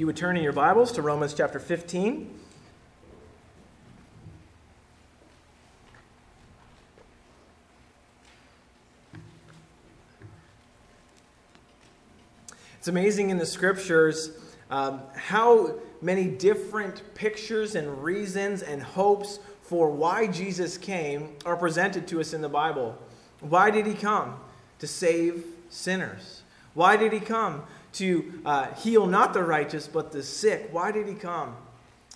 you would turn in your Bibles to Romans chapter 15. It's amazing in the scriptures um, how many different pictures and reasons and hopes for why Jesus came are presented to us in the Bible. Why did he come? To save sinners. Why did he come? To uh, heal not the righteous, but the sick. Why did he come?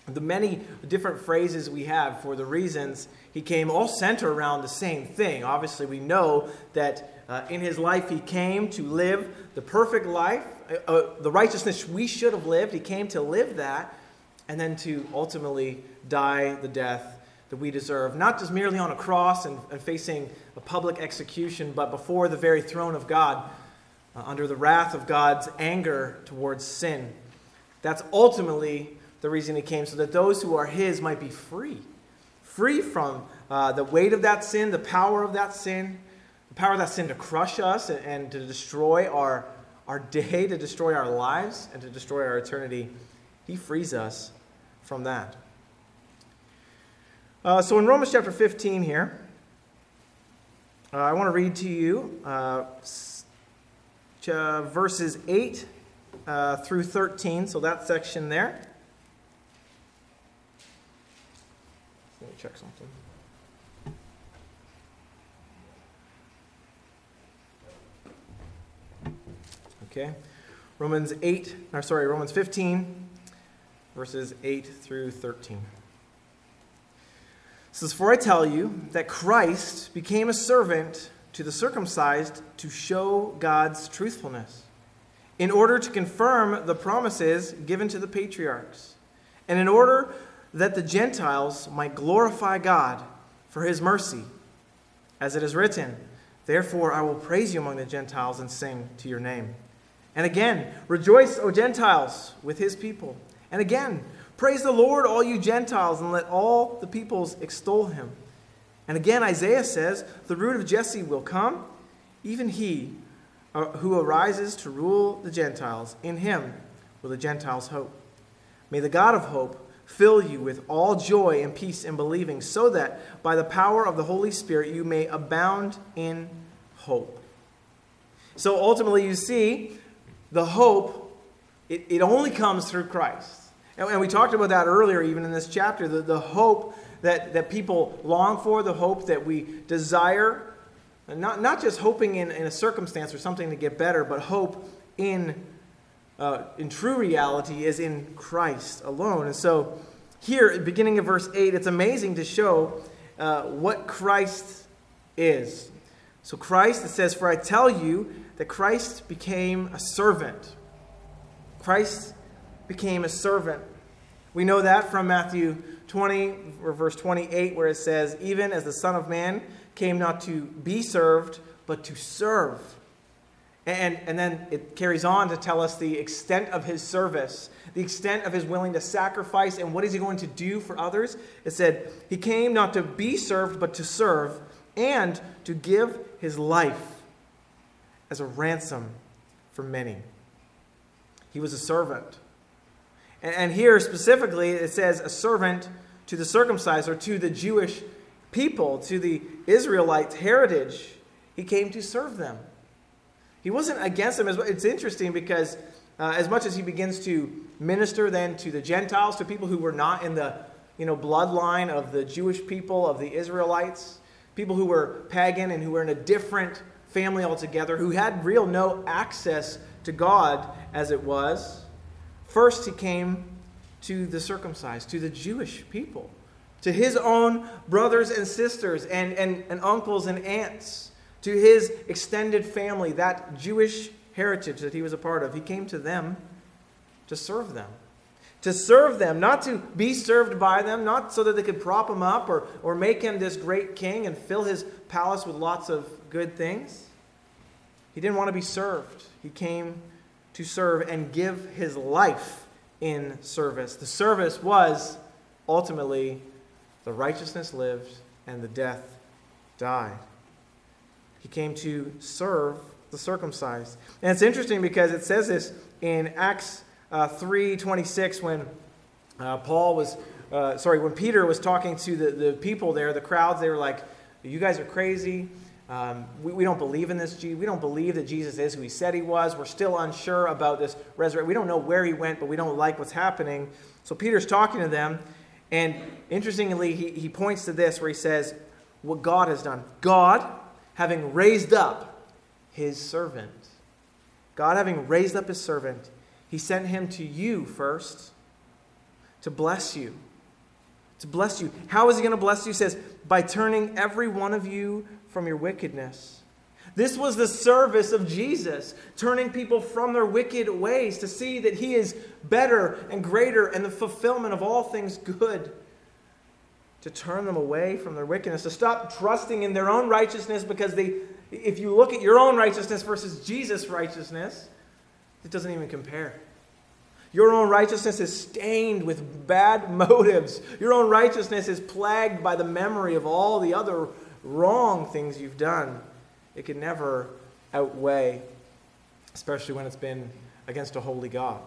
The many different phrases we have for the reasons he came all center around the same thing. Obviously, we know that uh, in his life he came to live the perfect life, uh, uh, the righteousness we should have lived. He came to live that, and then to ultimately die the death that we deserve. Not just merely on a cross and, and facing a public execution, but before the very throne of God, uh, under the wrath of God's anger towards sin. That's ultimately the reason he came, so that those who are his might be free. Free from uh, the weight of that sin, the power of that sin, the power of that sin to crush us and, and to destroy our, our day, to destroy our lives, and to destroy our eternity. He frees us from that. Uh, so in Romans chapter 15 here, uh, I want to read to you uh, verses 8 uh, through 13, so that section there. Let me check something. Okay? Romans 8, or sorry, Romans 15, verses 8 through 13. It says, For I tell you that Christ became a servant to the circumcised to show God's truthfulness, in order to confirm the promises given to the patriarchs, and in order that the Gentiles might glorify God for his mercy. As it is written, Therefore I will praise you among the Gentiles and sing to your name. And again, rejoice, O Gentiles, with his people. And again, praise the Lord, all you Gentiles, and let all the peoples extol him. And again, Isaiah says, The root of Jesse will come, even he uh, who arises to rule the Gentiles. In him will the Gentiles hope. May the God of hope fill you with all joy and peace in believing, so that by the power of the Holy Spirit you may abound in hope. So ultimately, you see, the hope, it, it only comes through Christ. And, and we talked about that earlier, even in this chapter, the, the hope that, that people long for, the hope that we desire. Not, not just hoping in, in a circumstance or something to get better, but hope in, uh, in true reality is in Christ alone. And so, here, beginning of verse 8, it's amazing to show uh, what Christ is. So, Christ, it says, For I tell you that Christ became a servant. Christ became a servant. We know that from Matthew 20, or verse 28, where it says, Even as the Son of Man came not to be served, but to serve. And, and then it carries on to tell us the extent of his service, the extent of his willing to sacrifice, and what is he going to do for others. It said, He came not to be served, but to serve, and to give his life as a ransom for many. He was a servant. And, here specifically, it says a servant to the circumcised or to the Jewish people, to the Israelite heritage. He came to serve them. He wasn't against them. It's interesting because uh, as much as he begins to minister then to the Gentiles, to people who were not in the you know, bloodline of the Jewish people, of the Israelites, people who were pagan and who were in a different family altogether who had real no access to God as it was. First, he came to the circumcised, to the Jewish people, to his own brothers and sisters and, and, and uncles and aunts, to his extended family, that Jewish heritage that he was a part of. He came to them to serve them. To serve them, not to be served by them, not so that they could prop him up or, or make him this great king and fill his palace with lots of good things. He didn't want to be served. He came to serve and give his life in service. The service was ultimately the righteousness lived and the death died. He came to serve the circumcised. And it's interesting because it says this in Acts uh, 3.26 when uh, Paul was, uh, sorry, when Peter was talking to the, the people there, the crowds, they were like, you guys are crazy. Um, we, we don't believe in this. We don't believe that Jesus is who he said he was. We're still unsure about this resurrection. We don't know where he went, but we don't like what's happening. So Peter's talking to them. And interestingly, he, he points to this where he says, What God has done. God, having raised up his servant. God, having raised up his servant, he sent him to you first to bless you. To bless you. How is he going to bless you? He says, By turning every one of you from your wickedness. This was the service of Jesus, turning people from their wicked ways to see that He is better and greater and the fulfillment of all things good. To turn them away from their wickedness, to stop trusting in their own righteousness because they, if you look at your own righteousness versus Jesus' righteousness, it doesn't even compare. Your own righteousness is stained with bad motives. Your own righteousness is plagued by the memory of all the other wrong things you've done, it can never outweigh, especially when it's been against a holy God.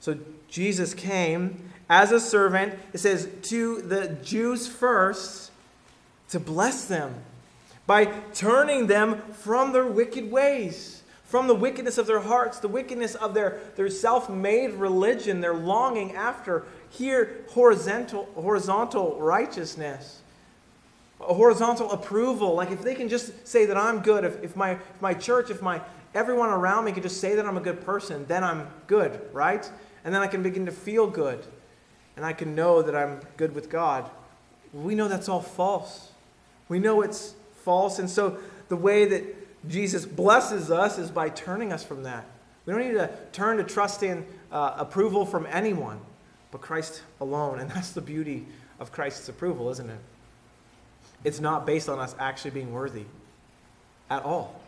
So Jesus came as a servant, it says, to the Jews first to bless them by turning them from their wicked ways, from the wickedness of their hearts, the wickedness of their, their self made religion, their longing after here horizontal, horizontal righteousness a horizontal approval. Like if they can just say that I'm good, if, if, my, if my church, if my everyone around me can just say that I'm a good person, then I'm good, right? And then I can begin to feel good. And I can know that I'm good with God. We know that's all false. We know it's false. And so the way that Jesus blesses us is by turning us from that. We don't need to turn to trust in uh, approval from anyone, but Christ alone. And that's the beauty of Christ's approval, isn't it? It's not based on us actually being worthy at all.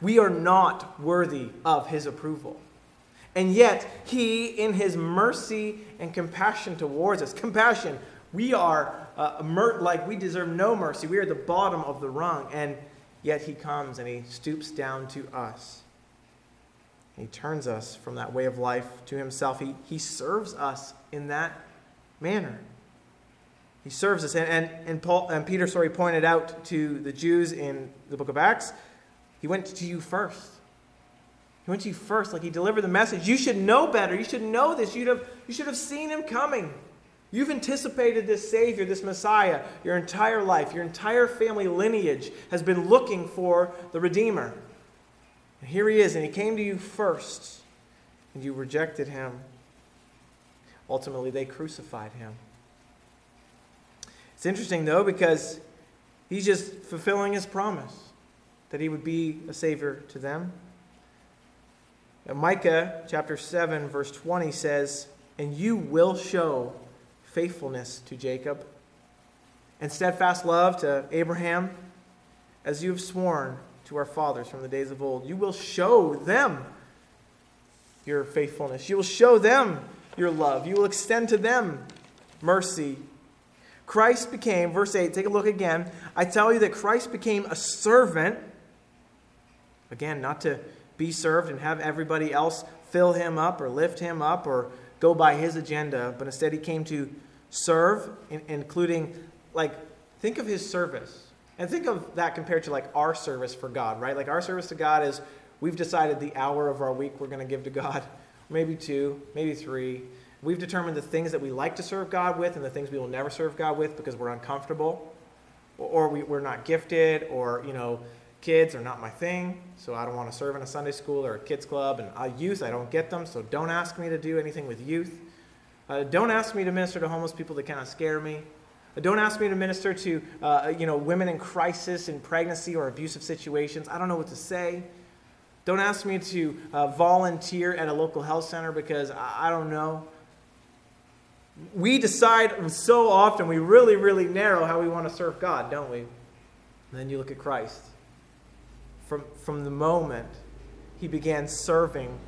We are not worthy of his approval. And yet, he, in his mercy and compassion towards us, compassion, we are uh, mer- like we deserve no mercy. We are the bottom of the rung. And yet, he comes and he stoops down to us. He turns us from that way of life to himself. He, he serves us in that manner. He serves us. And, and, and, Paul, and Peter sorry, pointed out to the Jews in the book of Acts, he went to you first. He went to you first, like he delivered the message. You should know better. You should know this. You'd have, you should have seen him coming. You've anticipated this Savior, this Messiah, your entire life. Your entire family lineage has been looking for the Redeemer. And here he is, and he came to you first, and you rejected him. Ultimately, they crucified him. It's interesting, though, because he's just fulfilling his promise that he would be a Savior to them. And Micah chapter 7, verse 20 says, And you will show faithfulness to Jacob and steadfast love to Abraham, as you have sworn to our fathers from the days of old. You will show them your faithfulness. You will show them your love. You will extend to them mercy Christ became, verse 8, take a look again. I tell you that Christ became a servant. Again, not to be served and have everybody else fill him up or lift him up or go by his agenda, but instead he came to serve, including, like, think of his service. And think of that compared to, like, our service for God, right? Like, our service to God is we've decided the hour of our week we're going to give to God, maybe two, maybe three. We've determined the things that we like to serve God with and the things we will never serve God with because we're uncomfortable or we, are not gifted or, you know, kids are not my thing, so I don't want to serve in a Sunday school or a kids club. And uh, youth, I don't get them, so don't ask me to do anything with youth. Uh, don't ask me to minister to homeless people that kind of scare me. Uh, don't ask me to minister to, uh, you know, women in crisis in pregnancy or abusive situations. I don't know what to say. Don't ask me to uh, volunteer at a local health center because I, I don't know we decide so often, we really, really narrow how we want to serve God, don't we? And then you look at Christ. From, from the moment he began serving,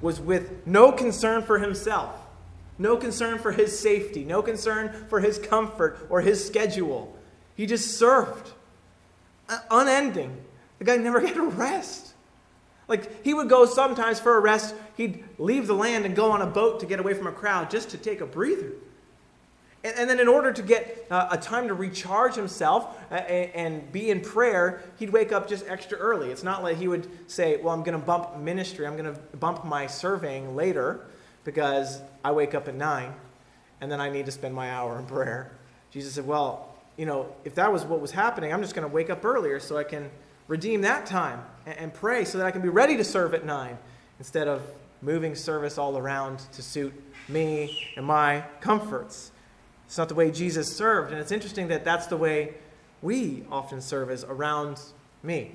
was with no concern for himself, no concern for his safety, no concern for his comfort or his schedule. He just served, uh, unending. The guy never got a rest. Like he would go sometimes for a rest. He'd leave the land and go on a boat to get away from a crowd just to take a breather. And, and then, in order to get uh, a time to recharge himself uh, and be in prayer, he'd wake up just extra early. It's not like he would say, Well, I'm going to bump ministry, I'm going to bump my surveying later because I wake up at 9 and then I need to spend my hour in prayer. Jesus said, Well, you know, if that was what was happening, I'm just going to wake up earlier so I can redeem that time and, and pray so that I can be ready to serve at 9 instead of moving service all around to suit me and my comforts. It's not the way Jesus served. And it's interesting that that's the way we often serve is around me.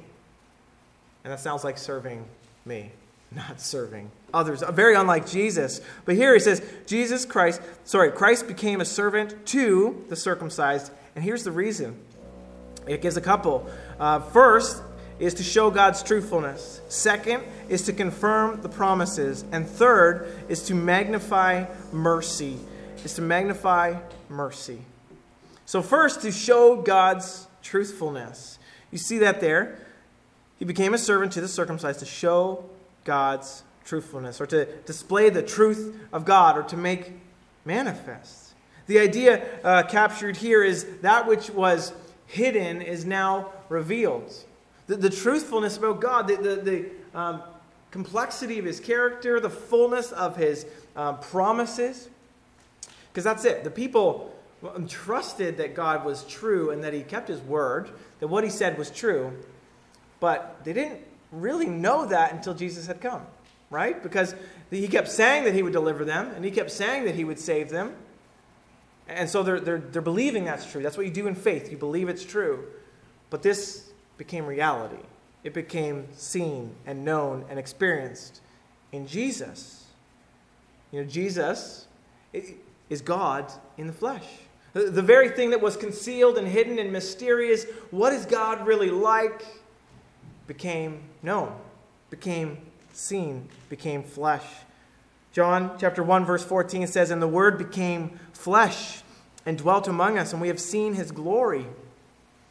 And that sounds like serving me, not serving others. Very unlike Jesus. But here he says, Jesus Christ, sorry, Christ became a servant to the circumcised. And here's the reason it gives a couple. Uh, first is to show God's truthfulness, second is to confirm the promises, and third is to magnify mercy. Is to magnify mercy. So, first, to show God's truthfulness. You see that there. He became a servant to the circumcised to show God's truthfulness, or to display the truth of God, or to make manifest. The idea uh, captured here is that which was hidden is now revealed. The, the truthfulness about God, the, the, the um, complexity of his character, the fullness of his um, promises. Because that's it. The people trusted that God was true and that he kept his word, that what he said was true, but they didn't really know that until Jesus had come, right? Because he kept saying that he would deliver them, and he kept saying that he would save them. And so they're, they're, they're believing that's true. That's what you do in faith. You believe it's true. But this became reality, it became seen and known and experienced in Jesus. You know, Jesus is God in the flesh. The very thing that was concealed and hidden and mysterious, what is God really like, became known, became seen, became flesh. John chapter 1 verse 14 says and the word became flesh and dwelt among us and we have seen his glory.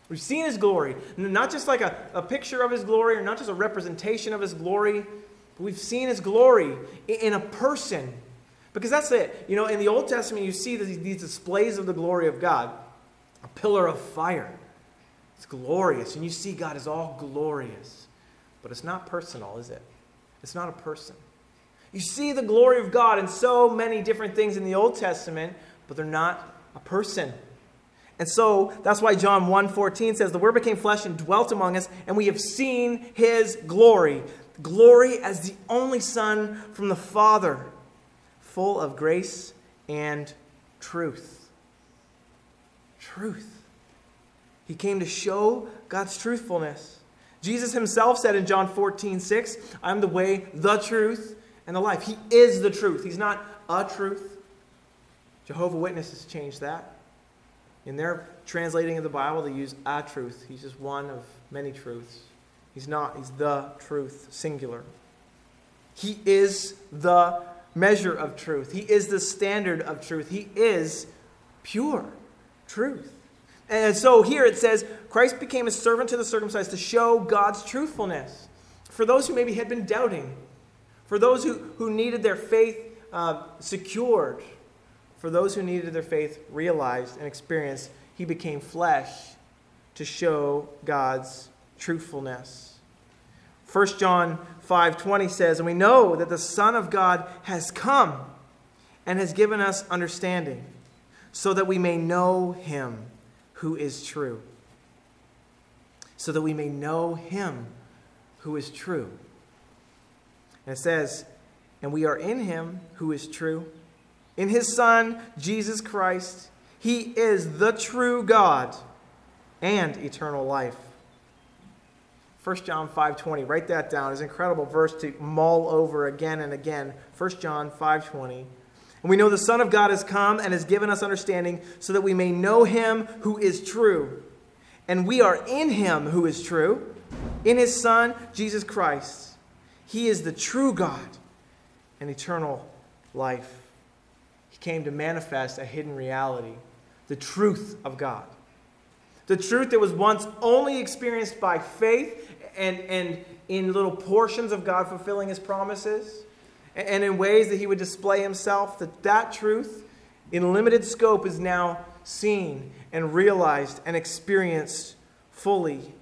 We've seen his glory, not just like a, a picture of his glory or not just a representation of his glory, but we've seen his glory in a person because that's it. You know, in the Old Testament, you see these displays of the glory of God a pillar of fire. It's glorious. And you see God is all glorious. But it's not personal, is it? It's not a person. You see the glory of God in so many different things in the Old Testament, but they're not a person. And so that's why John 1:14 says the word became flesh and dwelt among us and we have seen his glory glory as the only son from the father full of grace and truth. Truth. He came to show God's truthfulness. Jesus himself said in John 14:6 I'm the way, the truth, and the life. He is the truth. He's not a truth. Jehovah Witnesses changed that. In their translating of the Bible, they use a truth. He's just one of many truths. He's not, he's the truth, singular. He is the measure of truth. He is the standard of truth. He is pure truth. And so here it says, Christ became a servant to the circumcised to show God's truthfulness. For those who maybe had been doubting, for those who, who needed their faith uh, secured, for those who needed their faith realized and experienced, he became flesh to show God's truthfulness. 1 John 5:20 says, "And we know that the Son of God has come and has given us understanding, so that we may know him who is true." So that we may know him who is true. And it says, "And we are in him who is true, in his Son Jesus Christ. He is the true God and eternal life." 1 John 5:20. Write that down. It's an incredible verse to mull over again and again. 1 John 5:20. And we know the Son of God has come and has given us understanding so that we may know him who is true. And we are in him who is true, in his Son, Jesus Christ. He is the true God and eternal life. Came to manifest a hidden reality, the truth of God. The truth that was once only experienced by faith and, and in little portions of God fulfilling his promises. and in ways that he would display himself, that that truth in limited scope is now seen and realized and experienced fully.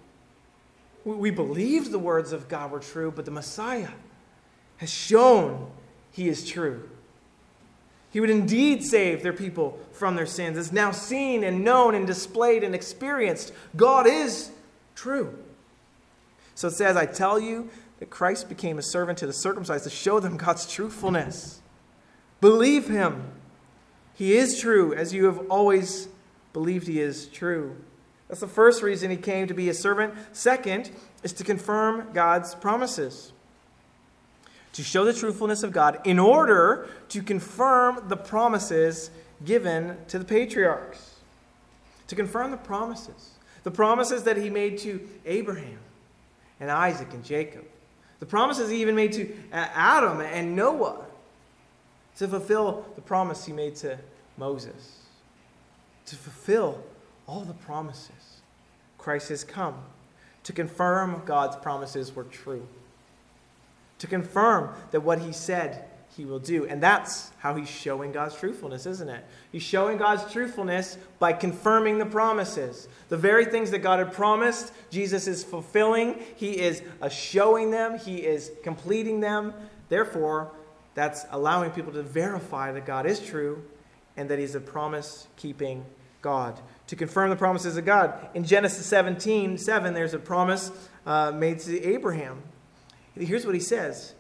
We believed the words of God were true, but the Messiah has shown he is true. He would indeed save their people from their sins. It's now seen and known and displayed and experienced. God is true. So it says, I tell you that Christ became a servant to the circumcised to show them God's truthfulness. Believe him. He is true, as you have always believed he is true. That's the first reason he came to be a servant. Second is to confirm God's promises. To show the truthfulness of God in order to confirm the promises given to the patriarchs. To confirm the promises. The promises that he made to Abraham and Isaac and Jacob. The promises he even made to Adam and Noah to fulfill the promise he made to Moses. To fulfill all the promises. Christ has come to confirm God's promises were true. To confirm that what he said he will do. And that's how he's showing God's truthfulness, isn't it? He's showing God's truthfulness by confirming the promises. The very things that God had promised, Jesus is fulfilling. He is uh, showing them, he is completing them. Therefore, that's allowing people to verify that God is true and that he's a promise keeping God. To confirm the promises of God. In Genesis 17 7, there's a promise uh, made to Abraham. Here's what he says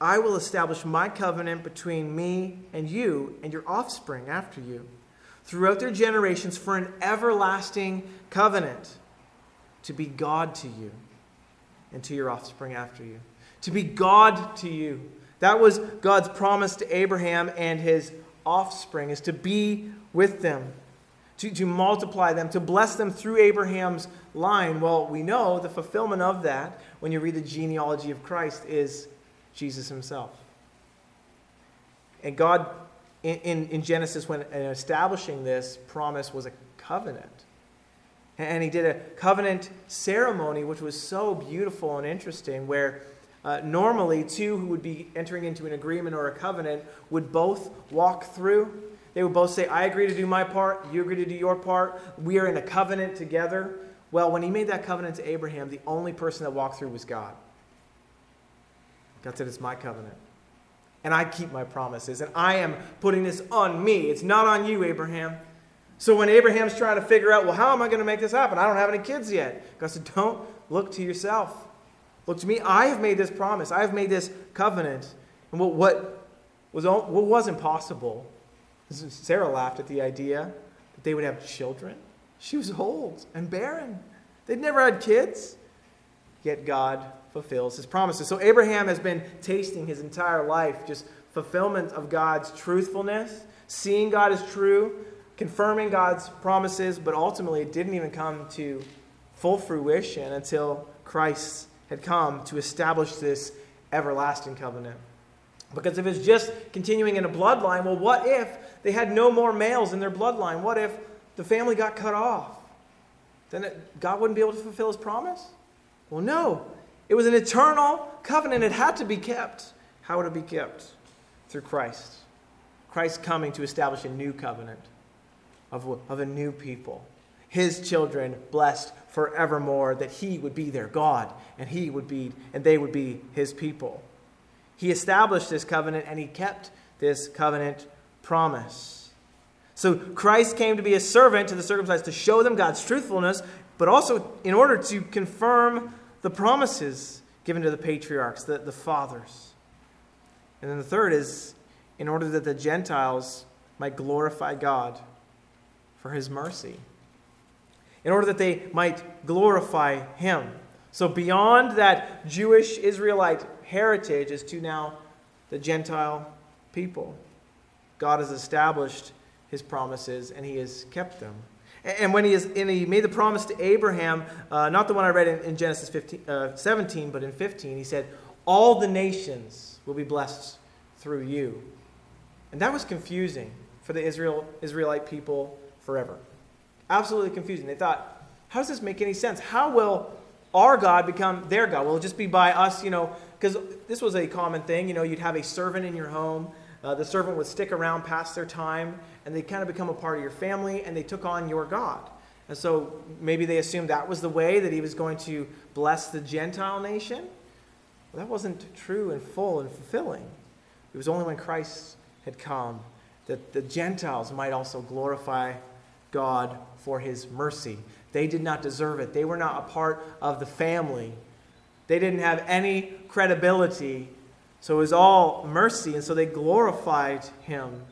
I will establish my covenant between me and you and your offspring after you throughout their generations for an everlasting covenant to be God to you and to your offspring after you. To be God to you. That was God's promise to Abraham and his offspring, is to be with them, to, to multiply them, to bless them through Abraham's line. Well, we know the fulfillment of that when you read the genealogy of Christ is Jesus himself. And God, in, in, in Genesis, when establishing this promise, was a covenant. And he did a covenant ceremony, which was so beautiful and interesting, where uh, normally two who would be entering into an agreement or a covenant would both walk through. They would both say, I agree to do my part, you agree to do your part. We are in a covenant together. Well, when he made that covenant to Abraham, the only person that walked through was God. God said, It's my covenant. And I keep my promises. And I am putting this on me. It's not on you, Abraham. So when Abraham's trying to figure out, well, how am I going to make this happen? I don't have any kids yet. God said, Don't look to yourself. Look to me. I have made this promise. I have made this covenant. And what, what, was, what was impossible, Sarah laughed at the idea that they would have children. She was old and barren. They'd never had kids. Yet God fulfills his promises. So Abraham has been tasting his entire life just fulfillment of God's truthfulness, seeing God as true, confirming God's promises, but ultimately it didn't even come to full fruition until Christ had come to establish this everlasting covenant. Because if it's just continuing in a bloodline, well, what if they had no more males in their bloodline? What if the family got cut off? Then it, God wouldn't be able to fulfill his promise? Well, no. It was an eternal covenant. It had to be kept. How would it be kept? Through Christ. Christ coming to establish a new covenant of, of a new people. His children blessed forevermore, that he would be their God and he would be, and they would be his people. He established this covenant and he kept this covenant promise. So Christ came to be a servant to the circumcised to show them God's truthfulness, but also in order to confirm the promises given to the patriarchs, the, the fathers. And then the third is in order that the Gentiles might glorify God for his mercy, in order that they might glorify him. So, beyond that Jewish Israelite heritage, is to now the Gentile people. God has established his promises and he has kept them. And when he, is, and he made the promise to Abraham, uh, not the one I read in, in Genesis 15, uh, 17, but in 15, he said, All the nations will be blessed through you. And that was confusing for the Israel, Israelite people forever. Absolutely confusing. They thought, how does this make any sense? How will our God become their God? Will it just be by us, you know, because this was a common thing. You know, you'd have a servant in your home. Uh, the servant would stick around past their time, and they kind of become a part of your family, and they took on your God. And so maybe they assumed that was the way that he was going to bless the Gentile nation. Well, that wasn't true and full and fulfilling. It was only when Christ had come that the Gentiles might also glorify God for his mercy. They did not deserve it, they were not a part of the family. They didn't have any credibility. So it was all mercy, and so they glorified him.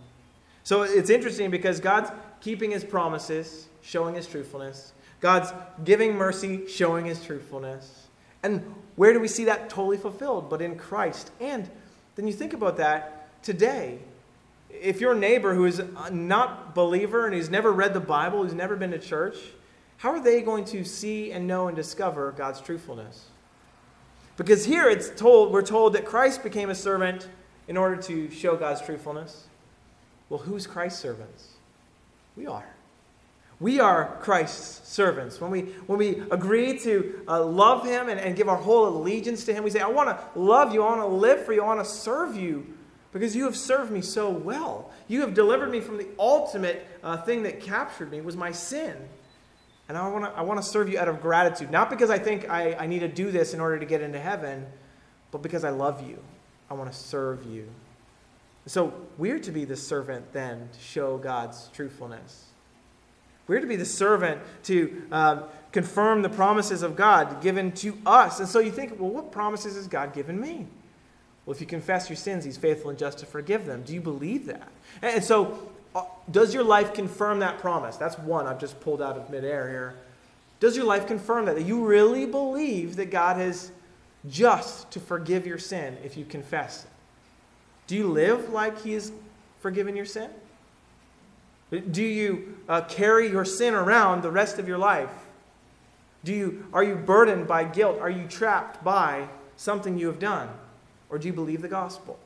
So it's interesting because God's keeping his promises, showing his truthfulness. God's giving mercy, showing his truthfulness. And where do we see that totally fulfilled? But in Christ. And then you think about that today. If your neighbor who is not believer and who's never read the Bible, who's never been to church, how are they going to see and know and discover God's truthfulness? Because here it's told, we're told that Christ became a servant in order to show God's truthfulness. Well, who's Christ's servants? We are. We are Christ's servants. When we, when we agree to uh, love Him and, and give our whole allegiance to Him, we say, I want to love you, I want to live for you, I want to serve you because you have served me so well. You have delivered me from the ultimate uh, thing that captured me was my sin. And I want to I wanna serve you out of gratitude, not because I think I, I need to do this in order to get into heaven, but because I love you. I want to serve you. So we're to be the servant then to show God's truthfulness. We're to be the servant to um, confirm the promises of God given to us. And so you think, well, what promises has God given me? Well, if you confess your sins, He's faithful and just to forgive them. Do you believe that? And so, does your life confirm that promise? That's one I've just pulled out of midair here. Does your life confirm that? That you really believe that God is just to forgive your sin if you confess it? Do you live like He has forgiven your sin? Do you uh, carry your sin around the rest of your life? Do you, are you burdened by guilt? Are you trapped by something you have done? Or do you believe the gospel?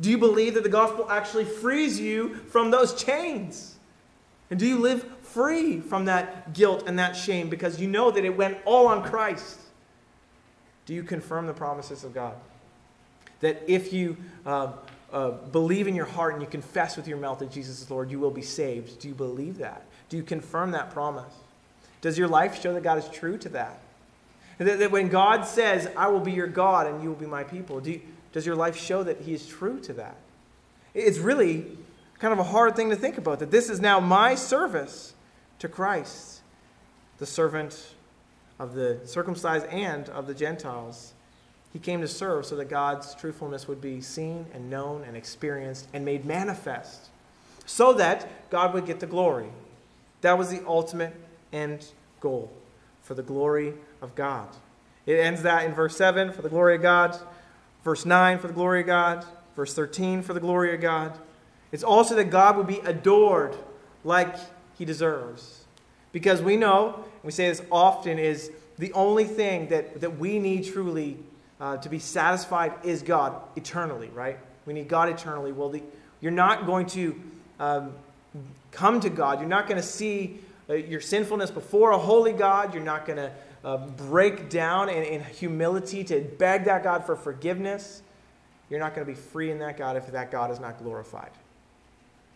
Do you believe that the gospel actually frees you from those chains? And do you live free from that guilt and that shame because you know that it went all on Christ? Do you confirm the promises of God? That if you uh, uh, believe in your heart and you confess with your mouth that Jesus is Lord, you will be saved. Do you believe that? Do you confirm that promise? Does your life show that God is true to that? That, that when God says, I will be your God and you will be my people, do you, does your life show that He is true to that? It's really kind of a hard thing to think about that this is now my service to Christ, the servant of the circumcised and of the Gentiles. He came to serve so that God's truthfulness would be seen and known and experienced and made manifest so that God would get the glory. That was the ultimate end goal for the glory of God. It ends that in verse 7 for the glory of God, verse 9 for the glory of God, verse 13 for the glory of God. It's also that God would be adored like he deserves. Because we know, we say this often, is the only thing that, that we need truly uh, to be satisfied is God eternally, right? We need God eternally. Well, the, you're not going to um, come to God. You're not going to see uh, your sinfulness before a holy God. You're not going to uh, break down in, in humility to beg that God for forgiveness. You're not going to be free in that God if that God is not glorified.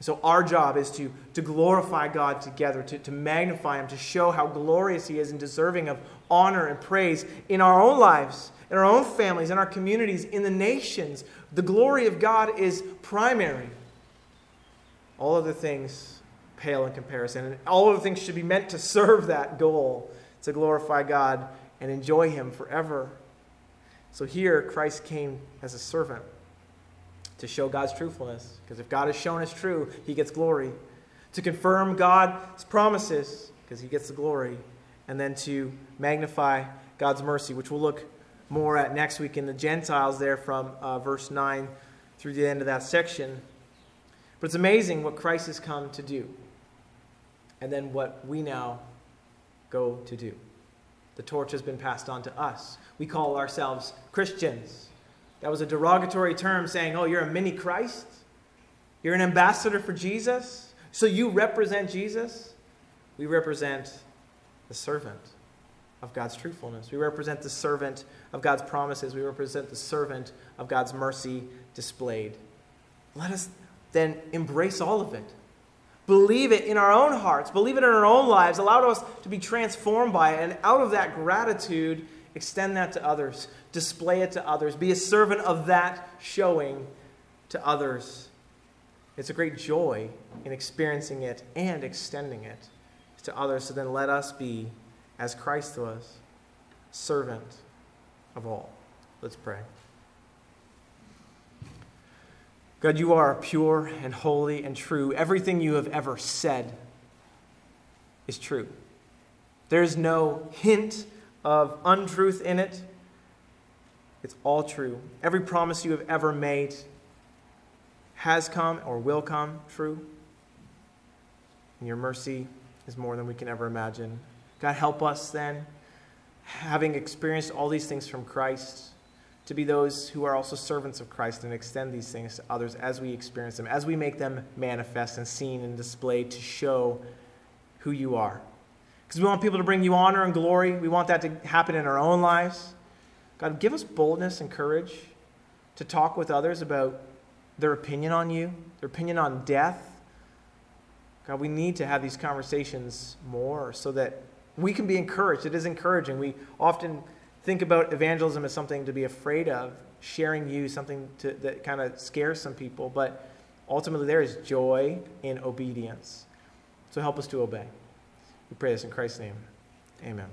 So, our job is to, to glorify God together, to, to magnify Him, to show how glorious He is and deserving of honor and praise in our own lives in our own families, in our communities, in the nations. The glory of God is primary. All other things pale in comparison. And all other things should be meant to serve that goal, to glorify God and enjoy Him forever. So here, Christ came as a servant to show God's truthfulness. Because if God is shown as true, He gets glory. To confirm God's promises, because He gets the glory. And then to magnify God's mercy, which we'll look more at next week in the Gentiles, there from uh, verse 9 through the end of that section. But it's amazing what Christ has come to do, and then what we now go to do. The torch has been passed on to us. We call ourselves Christians. That was a derogatory term saying, oh, you're a mini Christ? You're an ambassador for Jesus? So you represent Jesus? We represent the servant of God's truthfulness. We represent the servant of God's promises. We represent the servant of God's mercy displayed. Let us then embrace all of it. Believe it in our own hearts, believe it in our own lives, allow us to be transformed by it, and out of that gratitude, extend that to others, display it to others, be a servant of that showing to others. It's a great joy in experiencing it and extending it to others. So then let us be as Christ was, servant of all. Let's pray. God, you are pure and holy and true. Everything you have ever said is true. There's no hint of untruth in it. It's all true. Every promise you have ever made has come or will come true. And your mercy is more than we can ever imagine. God, help us then, having experienced all these things from Christ, to be those who are also servants of Christ and extend these things to others as we experience them, as we make them manifest and seen and displayed to show who you are. Because we want people to bring you honor and glory. We want that to happen in our own lives. God, give us boldness and courage to talk with others about their opinion on you, their opinion on death. God, we need to have these conversations more so that we can be encouraged. It is encouraging. We often think about evangelism as something to be afraid of, sharing you, something to, that kind of scares some people, but ultimately there is joy in obedience. So help us to obey. We pray this in Christ's name. Amen.